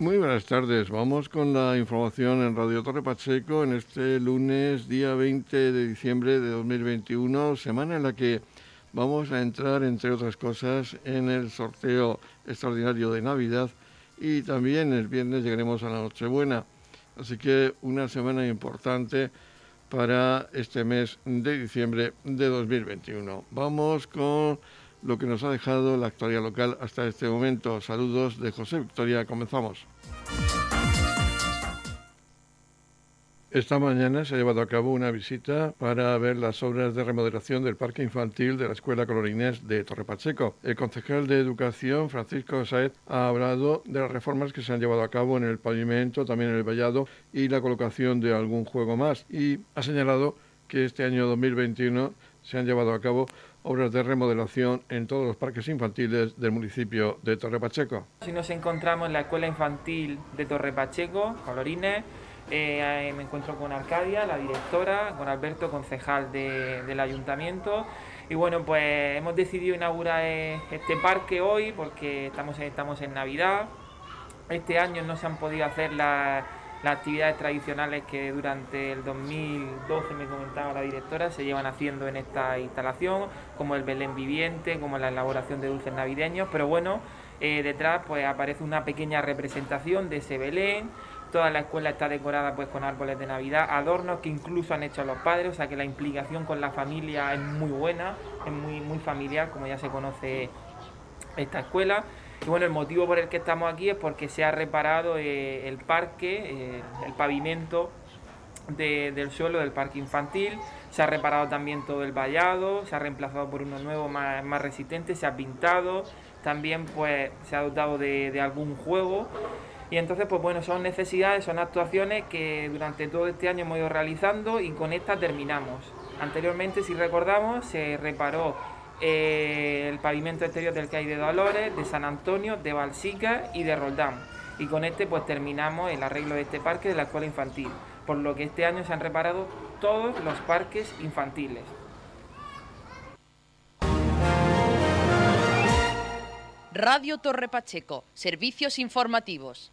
Muy buenas tardes. Vamos con la información en Radio Torre Pacheco en este lunes, día 20 de diciembre de 2021, semana en la que vamos a entrar, entre otras cosas, en el sorteo extraordinario de Navidad y también el viernes llegaremos a la Nochebuena. Así que una semana importante para este mes de diciembre de 2021. Vamos con lo que nos ha dejado la actualidad local hasta este momento. Saludos de José Victoria, comenzamos. Esta mañana se ha llevado a cabo una visita para ver las obras de remodelación del parque infantil de la Escuela Colorinés de Torre Pacheco. El concejal de Educación, Francisco Saez, ha hablado de las reformas que se han llevado a cabo en el pavimento, también en el vallado y la colocación de algún juego más. Y ha señalado que este año 2021 se han llevado a cabo obras de remodelación en todos los parques infantiles del municipio de Torre Pacheco. Si nos encontramos en la escuela infantil de Torre Pacheco, Colorines, eh, me encuentro con Arcadia, la directora, con Alberto, concejal del ayuntamiento. Y bueno, pues hemos decidido inaugurar eh, este parque hoy porque estamos, estamos en Navidad. Este año no se han podido hacer las las actividades tradicionales que durante el 2012 me comentaba la directora se llevan haciendo en esta instalación, como el Belén viviente, como la elaboración de dulces navideños, pero bueno, eh, detrás pues aparece una pequeña representación de ese Belén, toda la escuela está decorada pues con árboles de Navidad, adornos que incluso han hecho los padres, o sea que la implicación con la familia es muy buena, es muy, muy familiar, como ya se conoce esta escuela. Y bueno, el motivo por el que estamos aquí es porque se ha reparado eh, el parque, eh, el pavimento del suelo del parque infantil, se ha reparado también todo el vallado, se ha reemplazado por uno nuevo más, resistente, se ha pintado, también pues se ha dotado de, de algún juego. Y entonces, pues bueno, son necesidades, son actuaciones que durante todo este año hemos ido realizando y con esta terminamos. Anteriormente, si recordamos, se reparó el pavimento exterior del CAI de Dolores, de San Antonio, de Balsica y de Roldán. Y con este pues terminamos el arreglo de este parque de la escuela infantil, por lo que este año se han reparado todos los parques infantiles. Radio Torre Pacheco, servicios informativos.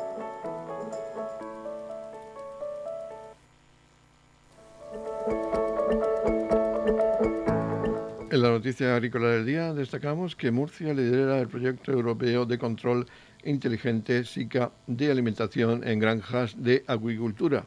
En la noticia agrícola del día destacamos que Murcia lidera el proyecto europeo de control inteligente SICA de alimentación en granjas de acuicultura.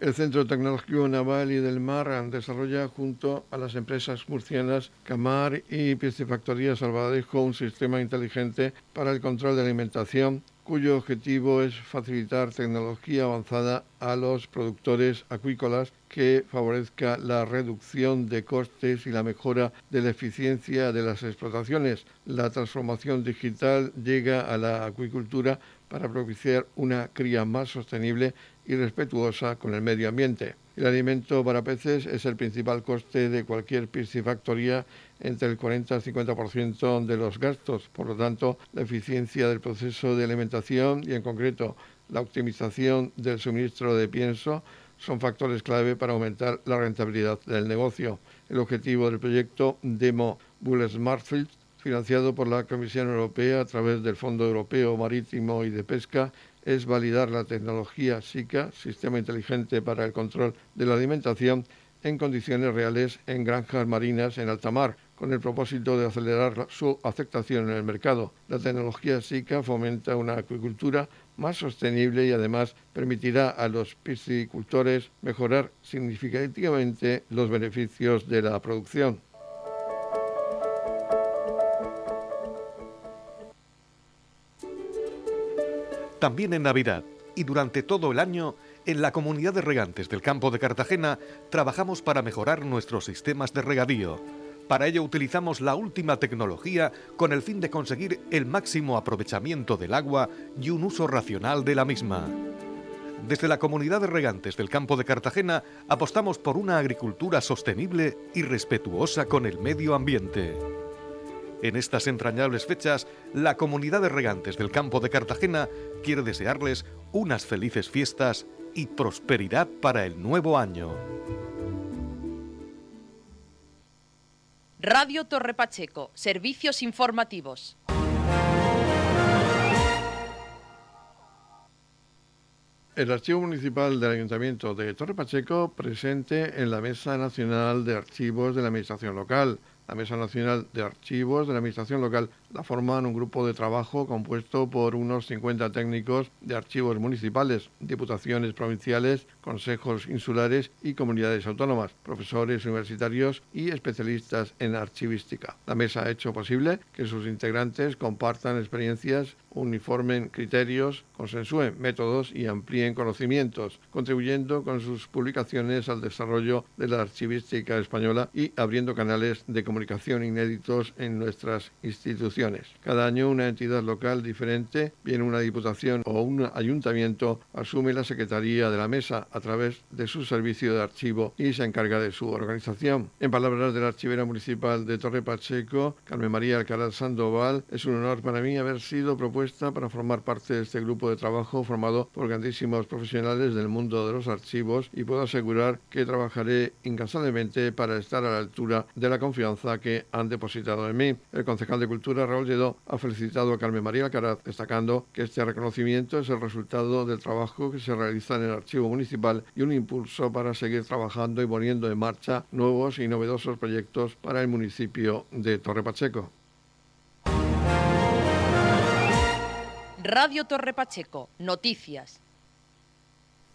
El Centro Tecnológico Naval y del Mar desarrolla junto a las empresas murcianas Camar y Piscifactoría Salvadejo un sistema inteligente para el control de alimentación cuyo objetivo es facilitar tecnología avanzada a los productores acuícolas que favorezca la reducción de costes y la mejora de la eficiencia de las explotaciones. La transformación digital llega a la acuicultura para propiciar una cría más sostenible y respetuosa con el medio ambiente. El alimento para peces es el principal coste de cualquier piscifactoría entre el 40 y el 50% de los gastos. Por lo tanto, la eficiencia del proceso de alimentación y en concreto la optimización del suministro de pienso son factores clave para aumentar la rentabilidad del negocio. El objetivo del proyecto Demo Bull Smartfield, financiado por la Comisión Europea a través del Fondo Europeo Marítimo y de Pesca, es validar la tecnología SICA, Sistema Inteligente para el Control de la Alimentación, en condiciones reales en granjas marinas en alta mar, con el propósito de acelerar su aceptación en el mercado. La tecnología SICA fomenta una acuicultura más sostenible y además permitirá a los piscicultores mejorar significativamente los beneficios de la producción. También en Navidad y durante todo el año, en la comunidad de regantes del campo de Cartagena trabajamos para mejorar nuestros sistemas de regadío Para ello utilizamos la última tecnología con el fin de conseguir el máximo aprovechamiento del agua y un uso racional de la misma. Desde la comunidad de regantes del campo de Cartagena apostamos por una agricultura sostenible y respetuosa con el medio ambiente. En estas entrañables fechas, la comunidad de regantes del campo de Cartagena quiere desearles unas felices fiestas y prosperidad para el nuevo año. Radio Torre Pacheco, servicios informativos. El Archivo Municipal del Ayuntamiento de Torre Pacheco presente en la Mesa Nacional de Archivos de la Administración Local. La Mesa Nacional de Archivos de la Administración Local la forman un grupo de trabajo compuesto por unos 50 técnicos de archivos municipales, diputaciones provinciales, consejos insulares y comunidades autónomas, profesores universitarios y especialistas en archivística. La mesa ha hecho posible que sus integrantes compartan experiencias, uniformen criterios, consensúen métodos y amplíen conocimientos, contribuyendo con sus publicaciones al desarrollo de la archivística española y abriendo canales de comunicación inéditos en nuestras instituciones. Cada año una entidad local diferente, bien una diputación o un ayuntamiento, asume la secretaría de la mesa a través de su servicio de archivo y se encarga de su organización. En palabras de la archivera municipal de Torre Pacheco, Carmen María Alcaraz Sandoval, es un honor para mí haber sido propuesta para formar parte de este grupo de trabajo formado por grandísimos profesionales del mundo de los archivos y puedo asegurar que trabajaré incansablemente para estar a la altura de la confianza que han depositado en mí. El concejal de Cultura Raúl Lledó ha felicitado a Carmen María Alcaraz, destacando que este reconocimiento es el resultado del trabajo que se realiza en el archivo municipal y un impulso para seguir trabajando y poniendo en marcha nuevos y novedosos proyectos para el municipio de Torre Pacheco. Radio Torre Pacheco, noticias.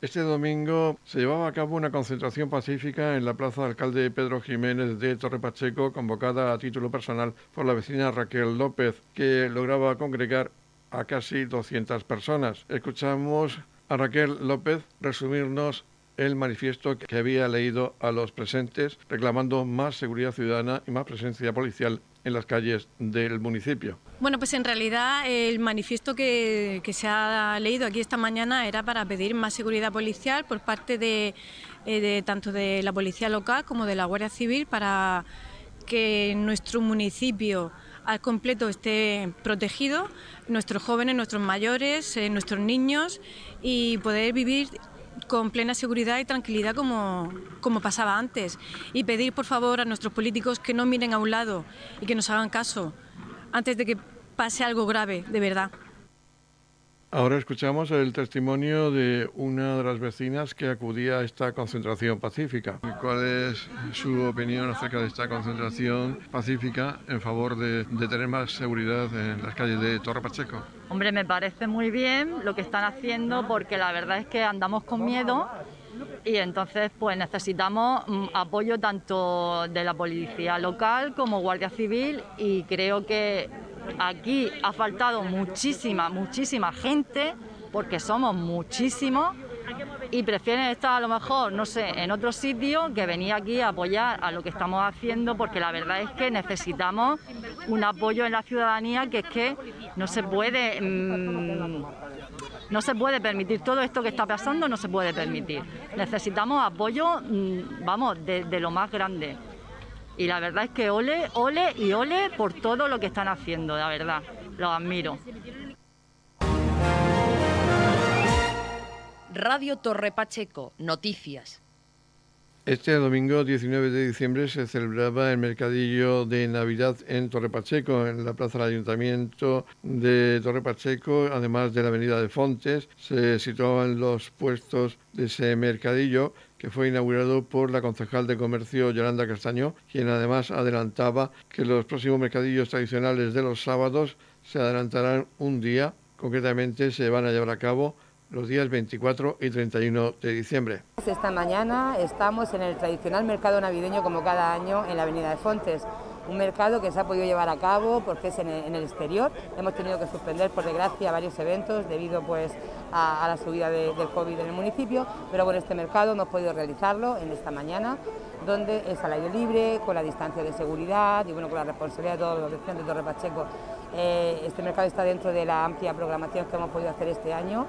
Este domingo se llevaba a cabo una concentración pacífica en la Plaza Alcalde Pedro Jiménez de Torre Pacheco, convocada a título personal por la vecina Raquel López, que lograba congregar a casi 200 personas. Escuchamos a Raquel López resumirnos el manifiesto que había leído a los presentes reclamando más seguridad ciudadana y más presencia policial en las calles del municipio. Bueno, pues en realidad el manifiesto que, se ha leído aquí esta mañana era para pedir más seguridad policial por parte de, eh, de tanto de la Policía Local como de la Guardia Civil para que nuestro municipio al completo esté protegido, nuestros jóvenes, nuestros mayores, eh, nuestros niños y poder vivir con plena seguridad y tranquilidad como, como pasaba antes. Y pedir, por favor, a nuestros políticos que no miren a un lado y que nos hagan caso antes de que pase algo grave, de verdad. Ahora escuchamos el testimonio de una de las vecinas que acudía a esta concentración pacífica. ¿Cuál es su opinión acerca de esta concentración pacífica en favor de, tener más seguridad en las calles de Torre Pacheco? Hombre, me parece muy bien lo que están haciendo porque la verdad es que andamos con miedo y entonces pues necesitamos mm, apoyo tanto de la policía local como Guardia Civil y creo que Aquí ha faltado muchísima, muchísima gente, porque somos muchísimos y prefieren estar a lo mejor, no sé, en otro sitio que venir aquí a apoyar a lo que estamos haciendo, porque la verdad es que necesitamos un apoyo en la ciudadanía que es que no se puede... Mm, no se puede permitir todo esto que está pasando, no se puede permitir. Necesitamos apoyo, mm, vamos, de lo más grande. Y la verdad es que ole, ole y ole por todo lo que están haciendo, la verdad. Los admiro. Radio Torre Pacheco, noticias. Este domingo 19 de diciembre se celebraba el mercadillo de Navidad en Torre Pacheco, en la plaza del Ayuntamiento de Torre Pacheco, además de la avenida de Fontes. Se situaban los puestos de ese mercadillo que fue inaugurado por la concejal de comercio Yolanda Castaño, quien además adelantaba que los próximos mercadillos tradicionales de los sábados se adelantarán un día, concretamente se van a llevar a cabo los días 24 y 31 de diciembre. Esta mañana estamos en el tradicional mercado navideño como cada año en la Avenida de Fontes un mercado que se ha podido llevar a cabo porque es en el, exterior. Hemos tenido que suspender, por desgracia, varios eventos debido pues, a, la subida del COVID en el municipio, pero bueno, este mercado hemos podido realizarlo en esta mañana donde es al aire libre, con la distancia de seguridad y bueno, con la responsabilidad de todos los vecinos de Torre Pacheco. Eh, este mercado está dentro de la amplia programación que hemos podido hacer este año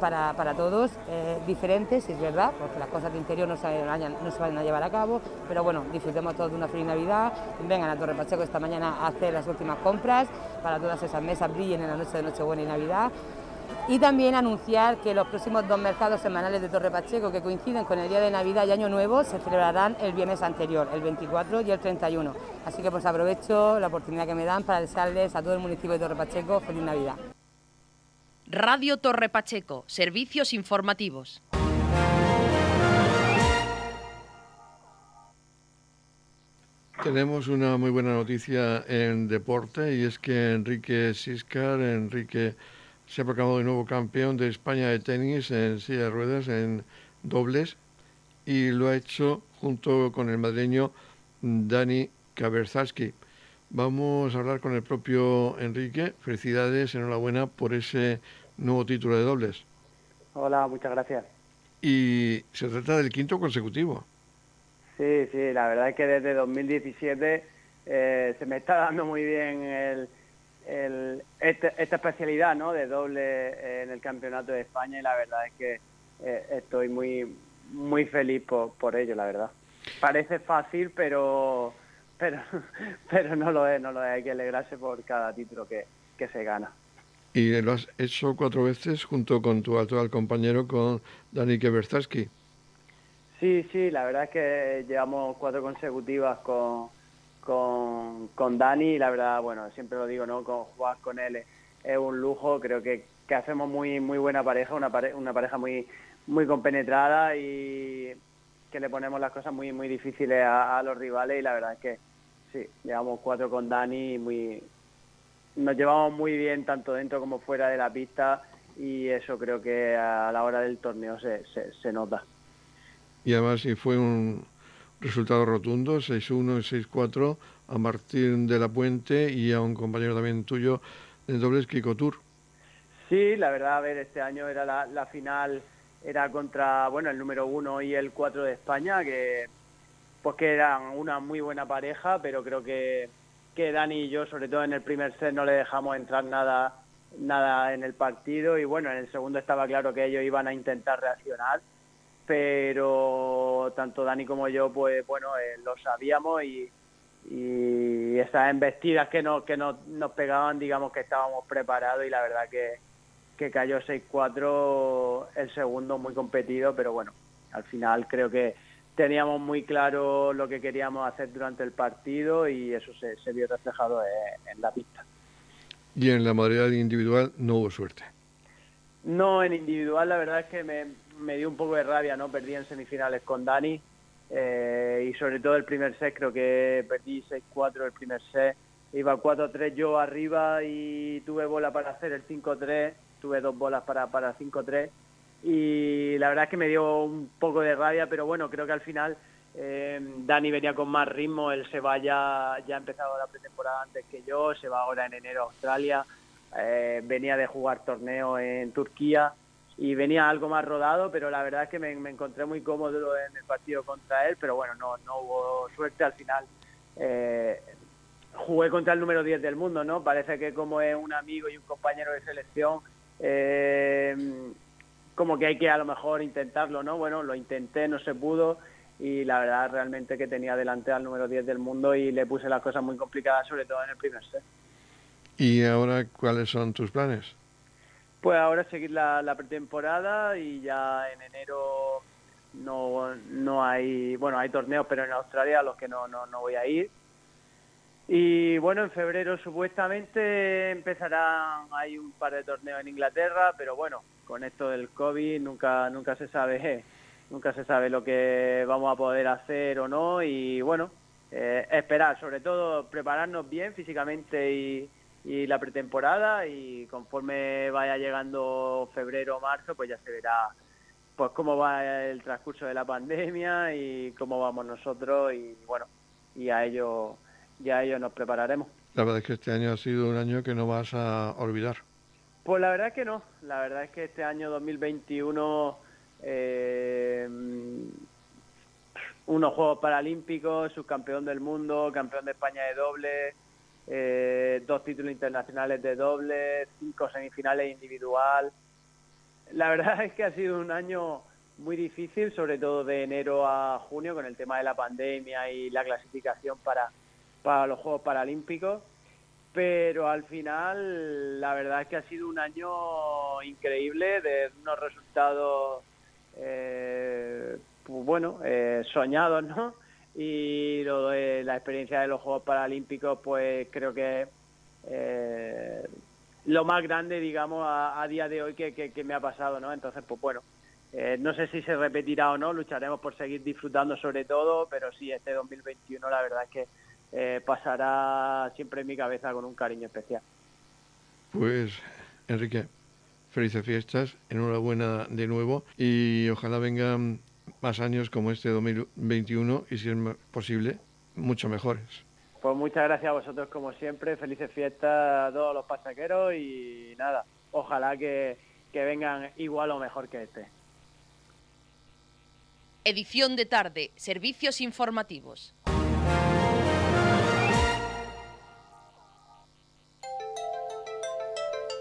para, todos, eh, diferentes, es verdad, porque las cosas de interior no se, no se van a llevar a cabo, pero bueno, disfrutemos todos de una feliz Navidad, vengan a Torre Pacheco esta mañana a hacer las últimas compras para todas esas mesas brillen en la noche de Nochebuena y Navidad. Y también anunciar que los próximos dos mercados semanales de Torre Pacheco, que coinciden con el día de Navidad y Año Nuevo, se celebrarán el viernes anterior, el 24 y el 31. Así que pues aprovecho la oportunidad que me dan para desearles a todo el municipio de Torre Pacheco feliz Navidad. Radio Torre Pacheco, servicios informativos. Tenemos una muy buena noticia en deporte y es que Enrique Siscar, Enrique se ha proclamado de nuevo campeón de España de tenis en silla de ruedas en dobles y lo ha hecho junto con el madrileño Dani Kaberzalski. Vamos a hablar con el propio Enrique. Felicidades, enhorabuena por ese nuevo título de dobles. Hola, muchas gracias. Y se trata del quinto consecutivo. Sí, sí, la verdad es que desde 2017 eh, se me está dando muy bien el, este, esta especialidad ¿no? de doble en el Campeonato de España y la verdad es que eh, estoy muy, muy feliz por, por ello, la verdad. Parece fácil, pero pero, pero no lo es, no lo es. Hay que alegrarse por cada título que, se gana. Y lo has hecho cuatro veces junto con tu actual compañero, con Dani Keberzaski. Sí, sí, la verdad es que llevamos cuatro consecutivas con, con, con Dani y la verdad, bueno, siempre lo digo, ¿no? Con, jugar con él es, un lujo, creo que, que, hacemos muy muy buena pareja, una, una pareja muy, muy compenetrada y que le ponemos las cosas muy muy difíciles a, los rivales y la verdad es que sí, llevamos cuatro con Dani y muy nos llevamos muy bien tanto dentro como fuera de la pista y eso creo que a la hora del torneo se, se, nota. Y además si fue un resultado rotundo, 6-1 y 6-4 a Martín de la Puente y a un compañero también tuyo en dobles Kiko Tour. Sí, la verdad, a ver, este año era la, la final era contra bueno el número uno y el cuatro de España que pues que eran una muy buena pareja pero creo que que Dani y yo sobre todo en el primer set no le dejamos entrar nada nada en el partido y bueno en el segundo estaba claro que ellos iban a intentar reaccionar pero tanto Dani como yo pues bueno eh, lo sabíamos y, y esas embestidas que nos que nos, nos pegaban digamos que estábamos preparados y la verdad que que cayó 6-4 el segundo muy competido, pero bueno, al final creo que teníamos muy claro lo que queríamos hacer durante el partido y eso se, vio reflejado en, la pista. Y en la modalidad individual no hubo suerte. No, en individual la verdad es que me, dio un poco de rabia, ¿no? Perdí en semifinales con Dani eh, y sobre todo el primer set, creo que perdí 6-4 el primer set. Iba 4-3 yo arriba y tuve bola para hacer el 5-3 tuve dos bolas para, para 5-3 y la verdad es que me dio un poco de rabia, pero bueno, creo que al final eh, Dani venía con más ritmo, él se va ya, ya ha empezado la pretemporada antes que yo, se va ahora en enero a Australia, eh, venía de jugar torneo en Turquía y venía algo más rodado, pero la verdad es que me, encontré muy cómodo en el partido contra él, pero bueno, no, no hubo suerte al final. Eh, jugué contra el número 10 del mundo, ¿no? Parece que como es un amigo y un compañero de selección, eh, como que hay que a lo mejor intentarlo, ¿no? Bueno, lo intenté, no se pudo y la verdad realmente que tenía delante al número 10 del mundo y le puse las cosas muy complicadas, sobre todo en el primer set. ¿Y ahora cuáles son tus planes? Pues ahora seguir la, pretemporada y ya en enero no, no hay, bueno, hay torneos, pero en Australia a los que no, no, no voy a ir. Y bueno, en febrero supuestamente empezarán, hay un par de torneos en Inglaterra, pero bueno, con esto del COVID nunca, nunca se sabe, nunca se sabe lo que vamos a poder hacer o no. Y bueno, eh, esperar, sobre todo prepararnos bien físicamente y, y la pretemporada y conforme vaya llegando febrero o marzo, pues ya se verá pues cómo va el transcurso de la pandemia y cómo vamos nosotros y bueno, y a ello ya ellos nos prepararemos. La verdad es que este año ha sido un año que no vas a olvidar. Pues la verdad es que no, la verdad es que este año 2021 eh, unos Juegos Paralímpicos, subcampeón del mundo, campeón de España de doble, eh, dos títulos internacionales de doble, cinco semifinales individual. La verdad es que ha sido un año muy difícil, sobre todo de enero a junio, con el tema de la pandemia y la clasificación para, para los Juegos Paralímpicos. Pero al final, la verdad es que ha sido un año increíble, de unos resultados, eh, pues bueno, eh, soñados, ¿no? Y lo de la experiencia de los Juegos Paralímpicos, pues creo que eh, lo más grande, digamos, a, día de hoy que, me ha pasado, ¿no? Entonces, pues bueno, eh, no sé si se repetirá o no, lucharemos por seguir disfrutando sobre todo, pero sí, este 2021 la verdad es que eh, pasará siempre en mi cabeza con un cariño especial. Pues, Enrique, felices fiestas, enhorabuena de nuevo y ojalá vengan más años como este 2021 y si es posible, mucho mejores. Pues muchas gracias a vosotros como siempre, felices fiestas a todos los pasajeros y nada, ojalá que, que vengan igual o mejor que este. Edición de tarde, servicios informativos.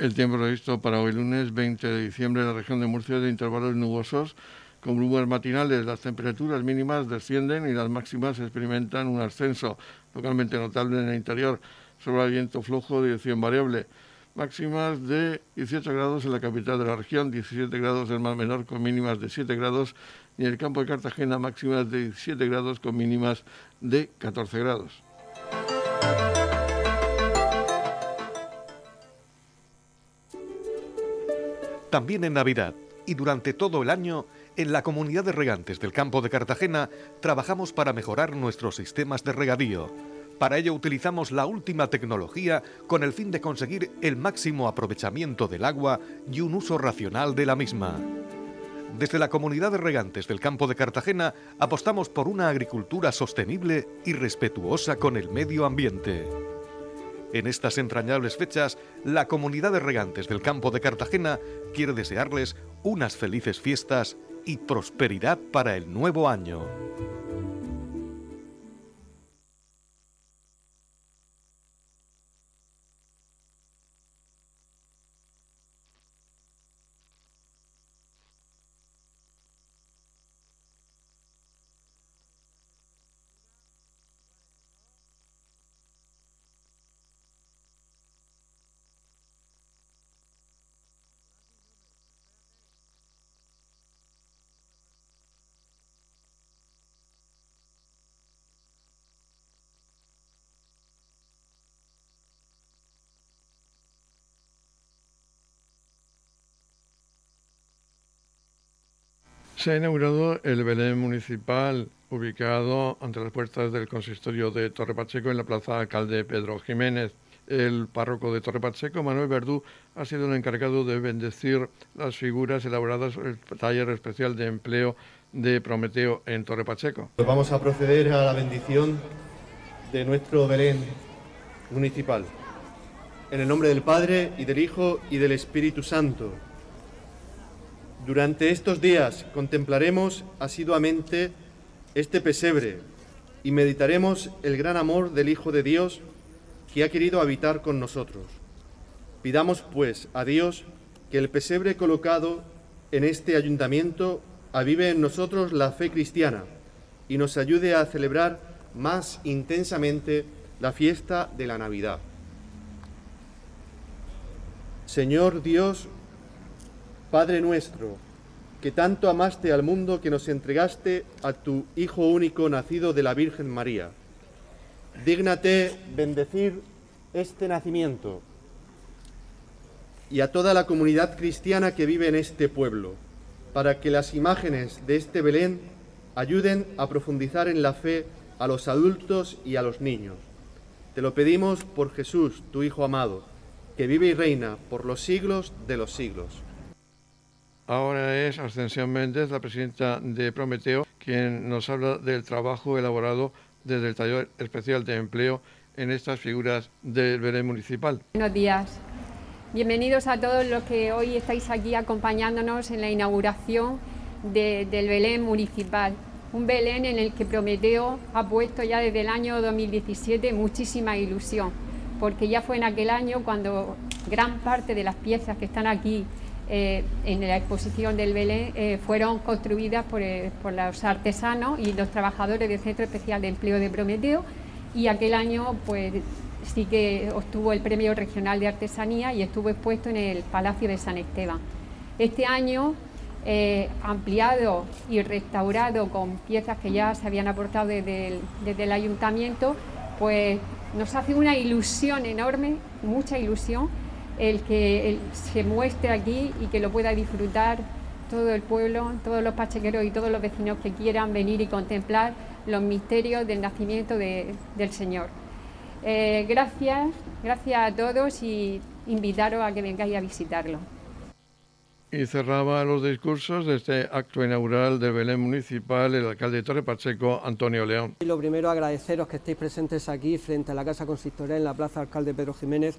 El tiempo previsto para hoy lunes 20 de diciembre en la región de Murcia de intervalos nubosos con brumas matinales. Las temperaturas mínimas descienden y las máximas experimentan un ascenso localmente notable en el interior sobre el viento flojo dirección variable máximas de 18 grados en la capital de la región, 17 grados en Mar Menor con mínimas de 7 grados y en el campo de Cartagena máximas de 17 grados con mínimas de 14 grados. También en Navidad y durante todo el año, en la comunidad de regantes del campo de Cartagena trabajamos para mejorar nuestros sistemas de regadío para ello utilizamos la última tecnología con el fin de conseguir el máximo aprovechamiento del agua y un uso racional de la misma. Desde la comunidad de regantes del campo de Cartagena apostamos por una agricultura sostenible y respetuosa con el medio ambiente. En estas entrañables fechas, la comunidad de regantes del campo de Cartagena quiere desearles unas felices fiestas y prosperidad para el nuevo año. Se ha inaugurado el Belén municipal ubicado ante las puertas del consistorio de Torre Pacheco en la plaza alcalde Pedro Jiménez. El párroco de Torre Pacheco, Manuel Verdú, ha sido el encargado de bendecir las figuras elaboradas en el taller especial de empleo de Prometeo en Torre Pacheco. Vamos a proceder a la bendición de nuestro Belén municipal. En el nombre del Padre y del Hijo y del Espíritu Santo. Durante estos días contemplaremos asiduamente este pesebre y meditaremos el gran amor del Hijo de Dios que ha querido habitar con nosotros. Pidamos pues a Dios que el pesebre colocado en este ayuntamiento avive en nosotros la fe cristiana y nos ayude a celebrar más intensamente la fiesta de la Navidad. Señor Dios, Padre nuestro, que tanto amaste al mundo que nos entregaste a tu Hijo único nacido de la Virgen María. dígnate bendecir este nacimiento y a toda la comunidad cristiana que vive en este pueblo, para que las imágenes de este Belén ayuden a profundizar en la fe a los adultos y a los niños. Te lo pedimos por Jesús, tu Hijo amado, que vive y reina por los siglos de los siglos. Ahora es Ascensión Méndez, la presidenta de Prometeo, quien nos habla del trabajo elaborado desde el taller especial de empleo en estas figuras del Belén municipal. Buenos días. Bienvenidos a todos los que hoy estáis aquí acompañándonos en la inauguración del Belén municipal. Un Belén en el que Prometeo ha puesto ya desde el año 2017 muchísima ilusión, porque ya fue en aquel año cuando gran parte de las piezas que están aquí eh, en la exposición del Belén eh, fueron construidas eh, por, los artesanos y los trabajadores del Centro Especial de Empleo de Prometeo y aquel año pues sí que obtuvo el Premio Regional de Artesanía y estuvo expuesto en el Palacio de San Esteban. Este año, ampliado y restaurado con piezas que ya se habían aportado desde desde el ayuntamiento, pues nos hace una ilusión enorme, mucha ilusión, el que se muestre aquí y que lo pueda disfrutar todo el pueblo, todos los pachequeros y todos los vecinos que quieran venir y contemplar los misterios del nacimiento del Señor. Eh, gracias, gracias a todos y invitaros a que vengáis a visitarlo. Y cerraba los discursos de este acto inaugural del Belén Municipal el alcalde de Torre Pacheco, Antonio León. Y lo primero, agradeceros que estéis presentes aquí frente a la Casa Consistorial en la Plaza Alcalde Pedro Jiménez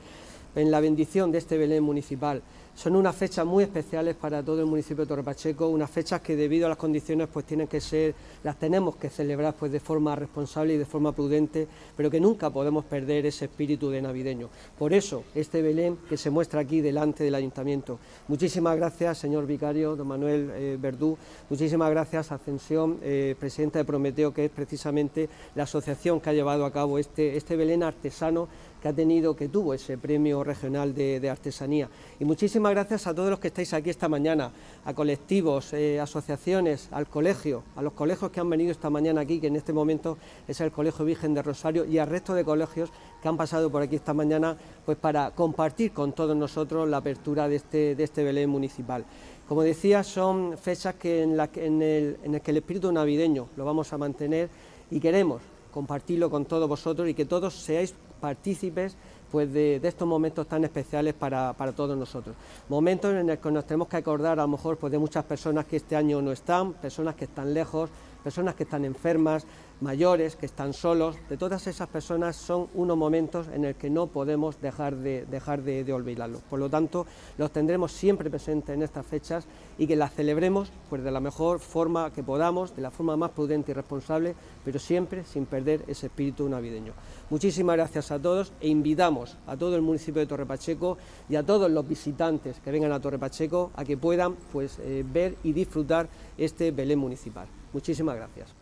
en la bendición de este Belén municipal. Son unas fechas muy especiales para todo el municipio de Torrepacheco, unas fechas que debido a las condiciones pues tienen que ser, las tenemos que celebrar pues de forma responsable y de forma prudente, pero que nunca podemos perder ese espíritu de navideño. Por eso, este Belén que se muestra aquí delante del Ayuntamiento. Muchísimas gracias, señor vicario, don Manuel eh, Verdú, muchísimas gracias, Ascensión, eh, presidenta de Prometeo, que es precisamente la asociación que ha llevado a cabo este, este Belén artesano que ha tenido, que tuvo ese premio regional de, artesanía. Y muchísimas gracias a todos los que estáis aquí esta mañana, a colectivos, eh, asociaciones, al colegio, a los colegios que han venido esta mañana aquí, que en este momento es el Colegio Virgen de Rosario, y al resto de colegios que han pasado por aquí esta mañana, pues para compartir con todos nosotros la apertura de este, de este Belén municipal. Como decía, son fechas que en, la, en, el, en que el espíritu navideño lo vamos a mantener y queremos compartirlo con todos vosotros y que todos seáis partícipes pues de, estos momentos tan especiales para, todos nosotros. Momentos en los que nos tenemos que acordar a lo mejor pues de muchas personas que este año no están, personas que están lejos, personas que están enfermas, mayores, que están solos, de todas esas personas son unos momentos en el que no podemos dejar de, dejar de, olvidarlos. Por lo tanto, los tendremos siempre presentes en estas fechas y que las celebremos pues, de la mejor forma que podamos, de la forma más prudente y responsable, pero siempre sin perder ese espíritu navideño. Muchísimas gracias a todos e invitamos a todo el municipio de Torre Pacheco y a todos los visitantes que vengan a Torre Pacheco a que puedan pues, eh, ver y disfrutar este Belén municipal. Muchísimas gracias.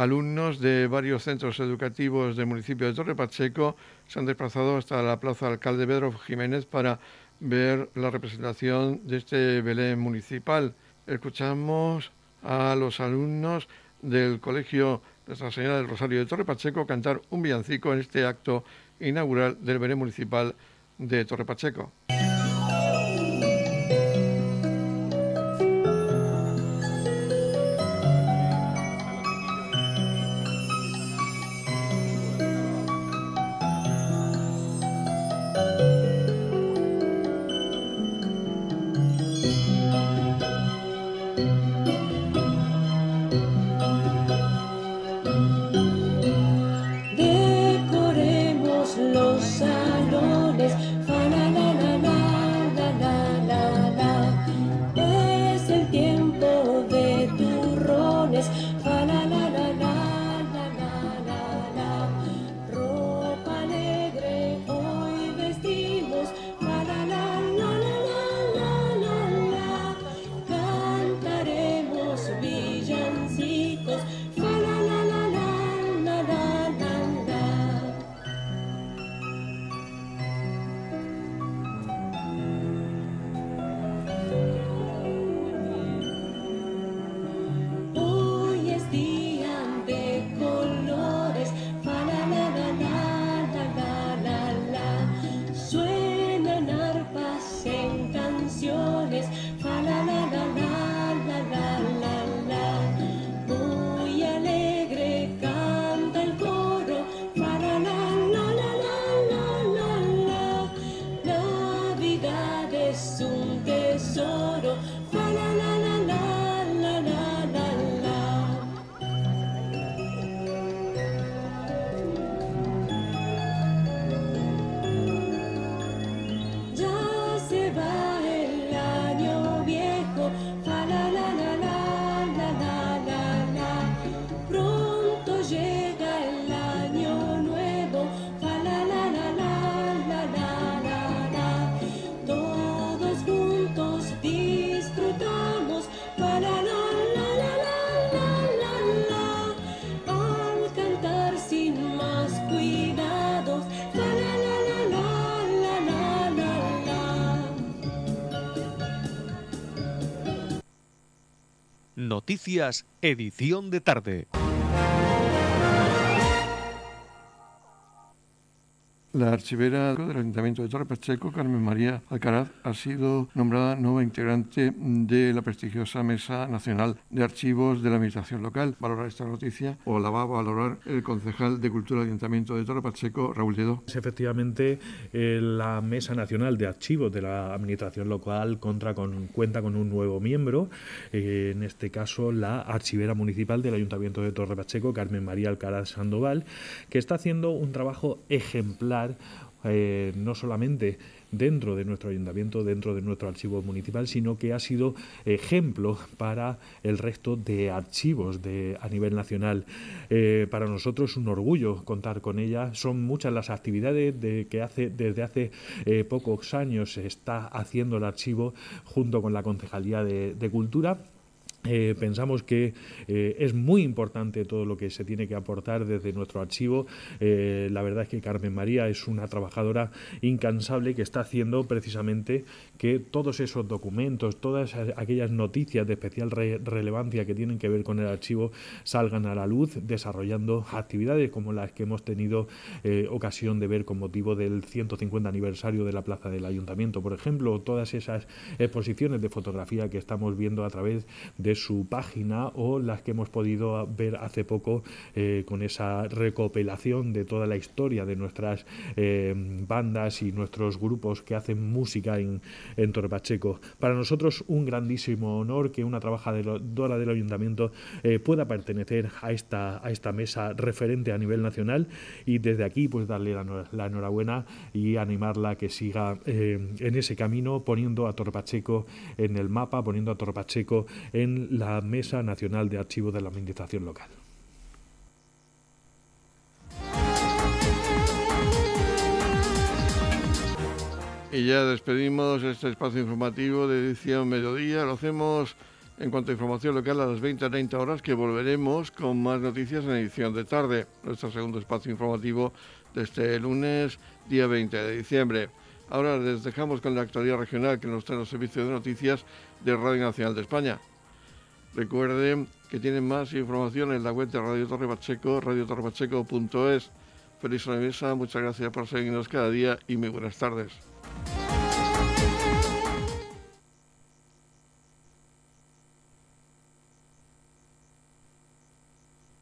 Alumnos de varios centros educativos del municipio de Torre Pacheco se han desplazado hasta la Plaza Alcalde Pedro Jiménez para ver la representación de este Belén municipal. Escuchamos a los alumnos del Colegio Nuestra Señora del Rosario de Torre Pacheco cantar un villancico en este acto inaugural del Belén municipal de Torre Pacheco. Noticias, edición de tarde. La archivera del Ayuntamiento de Torre Pacheco, Carmen María Alcaraz, ha sido nombrada nueva integrante de la prestigiosa Mesa Nacional de Archivos de la Administración Local. Valorar esta noticia o la va a valorar el concejal de Cultura del Ayuntamiento de Torre Pacheco, Raúl Lledó. Efectivamente, eh, la Mesa Nacional de Archivos de la Administración Local contra con, cuenta con un nuevo miembro, eh, en este caso la archivera municipal del Ayuntamiento de Torre Pacheco, Carmen María Alcaraz Sandoval, que está haciendo un trabajo ejemplar eh, no solamente dentro de nuestro ayuntamiento, dentro de nuestro archivo municipal, sino que ha sido ejemplo para el resto de archivos de, a nivel nacional. Eh, para nosotros es un orgullo contar con ella. Son muchas las actividades de, que hace, desde hace eh, pocos años se está haciendo el archivo junto con la Concejalía de Cultura eh, pensamos que eh, es muy importante todo lo que se tiene que aportar desde nuestro archivo. Eh, la verdad es que Carmen María es una trabajadora incansable que está haciendo precisamente que todos esos documentos, todas aquellas noticias de especial relevancia que tienen que ver con el archivo salgan a la luz, desarrollando actividades como las que hemos tenido ocasión de ver con motivo del 150 aniversario de la Plaza del Ayuntamiento, por ejemplo, todas esas exposiciones de fotografía que estamos viendo a través de su página o las que hemos podido ver hace poco eh, con esa recopilación de toda la historia de nuestras eh, bandas y nuestros grupos que hacen música en, en Torpacheco. Para nosotros un grandísimo honor que una trabajadora del ayuntamiento eh, pueda pertenecer a esta, mesa referente a nivel nacional y desde aquí pues darle la, enhorabuena y animarla a que siga en ese camino poniendo a Torpacheco en el mapa, poniendo a Torpacheco en la Mesa Nacional de Archivos de la Administración Local. Y ya despedimos este espacio informativo de edición mediodía. Lo hacemos en cuanto a información local a las 20 a 30 horas, que volveremos con más noticias en edición de tarde. Nuestro segundo espacio informativo de este lunes, día 20 de diciembre. Ahora les dejamos con la actualidad regional que nos trae los servicios de noticias de Radio Nacional de España. Recuerden que tienen más información en la web de Radio Torre Pacheco, radiotorrepacheco.es. Feliz Navidad, muchas gracias por seguirnos cada día y muy buenas tardes.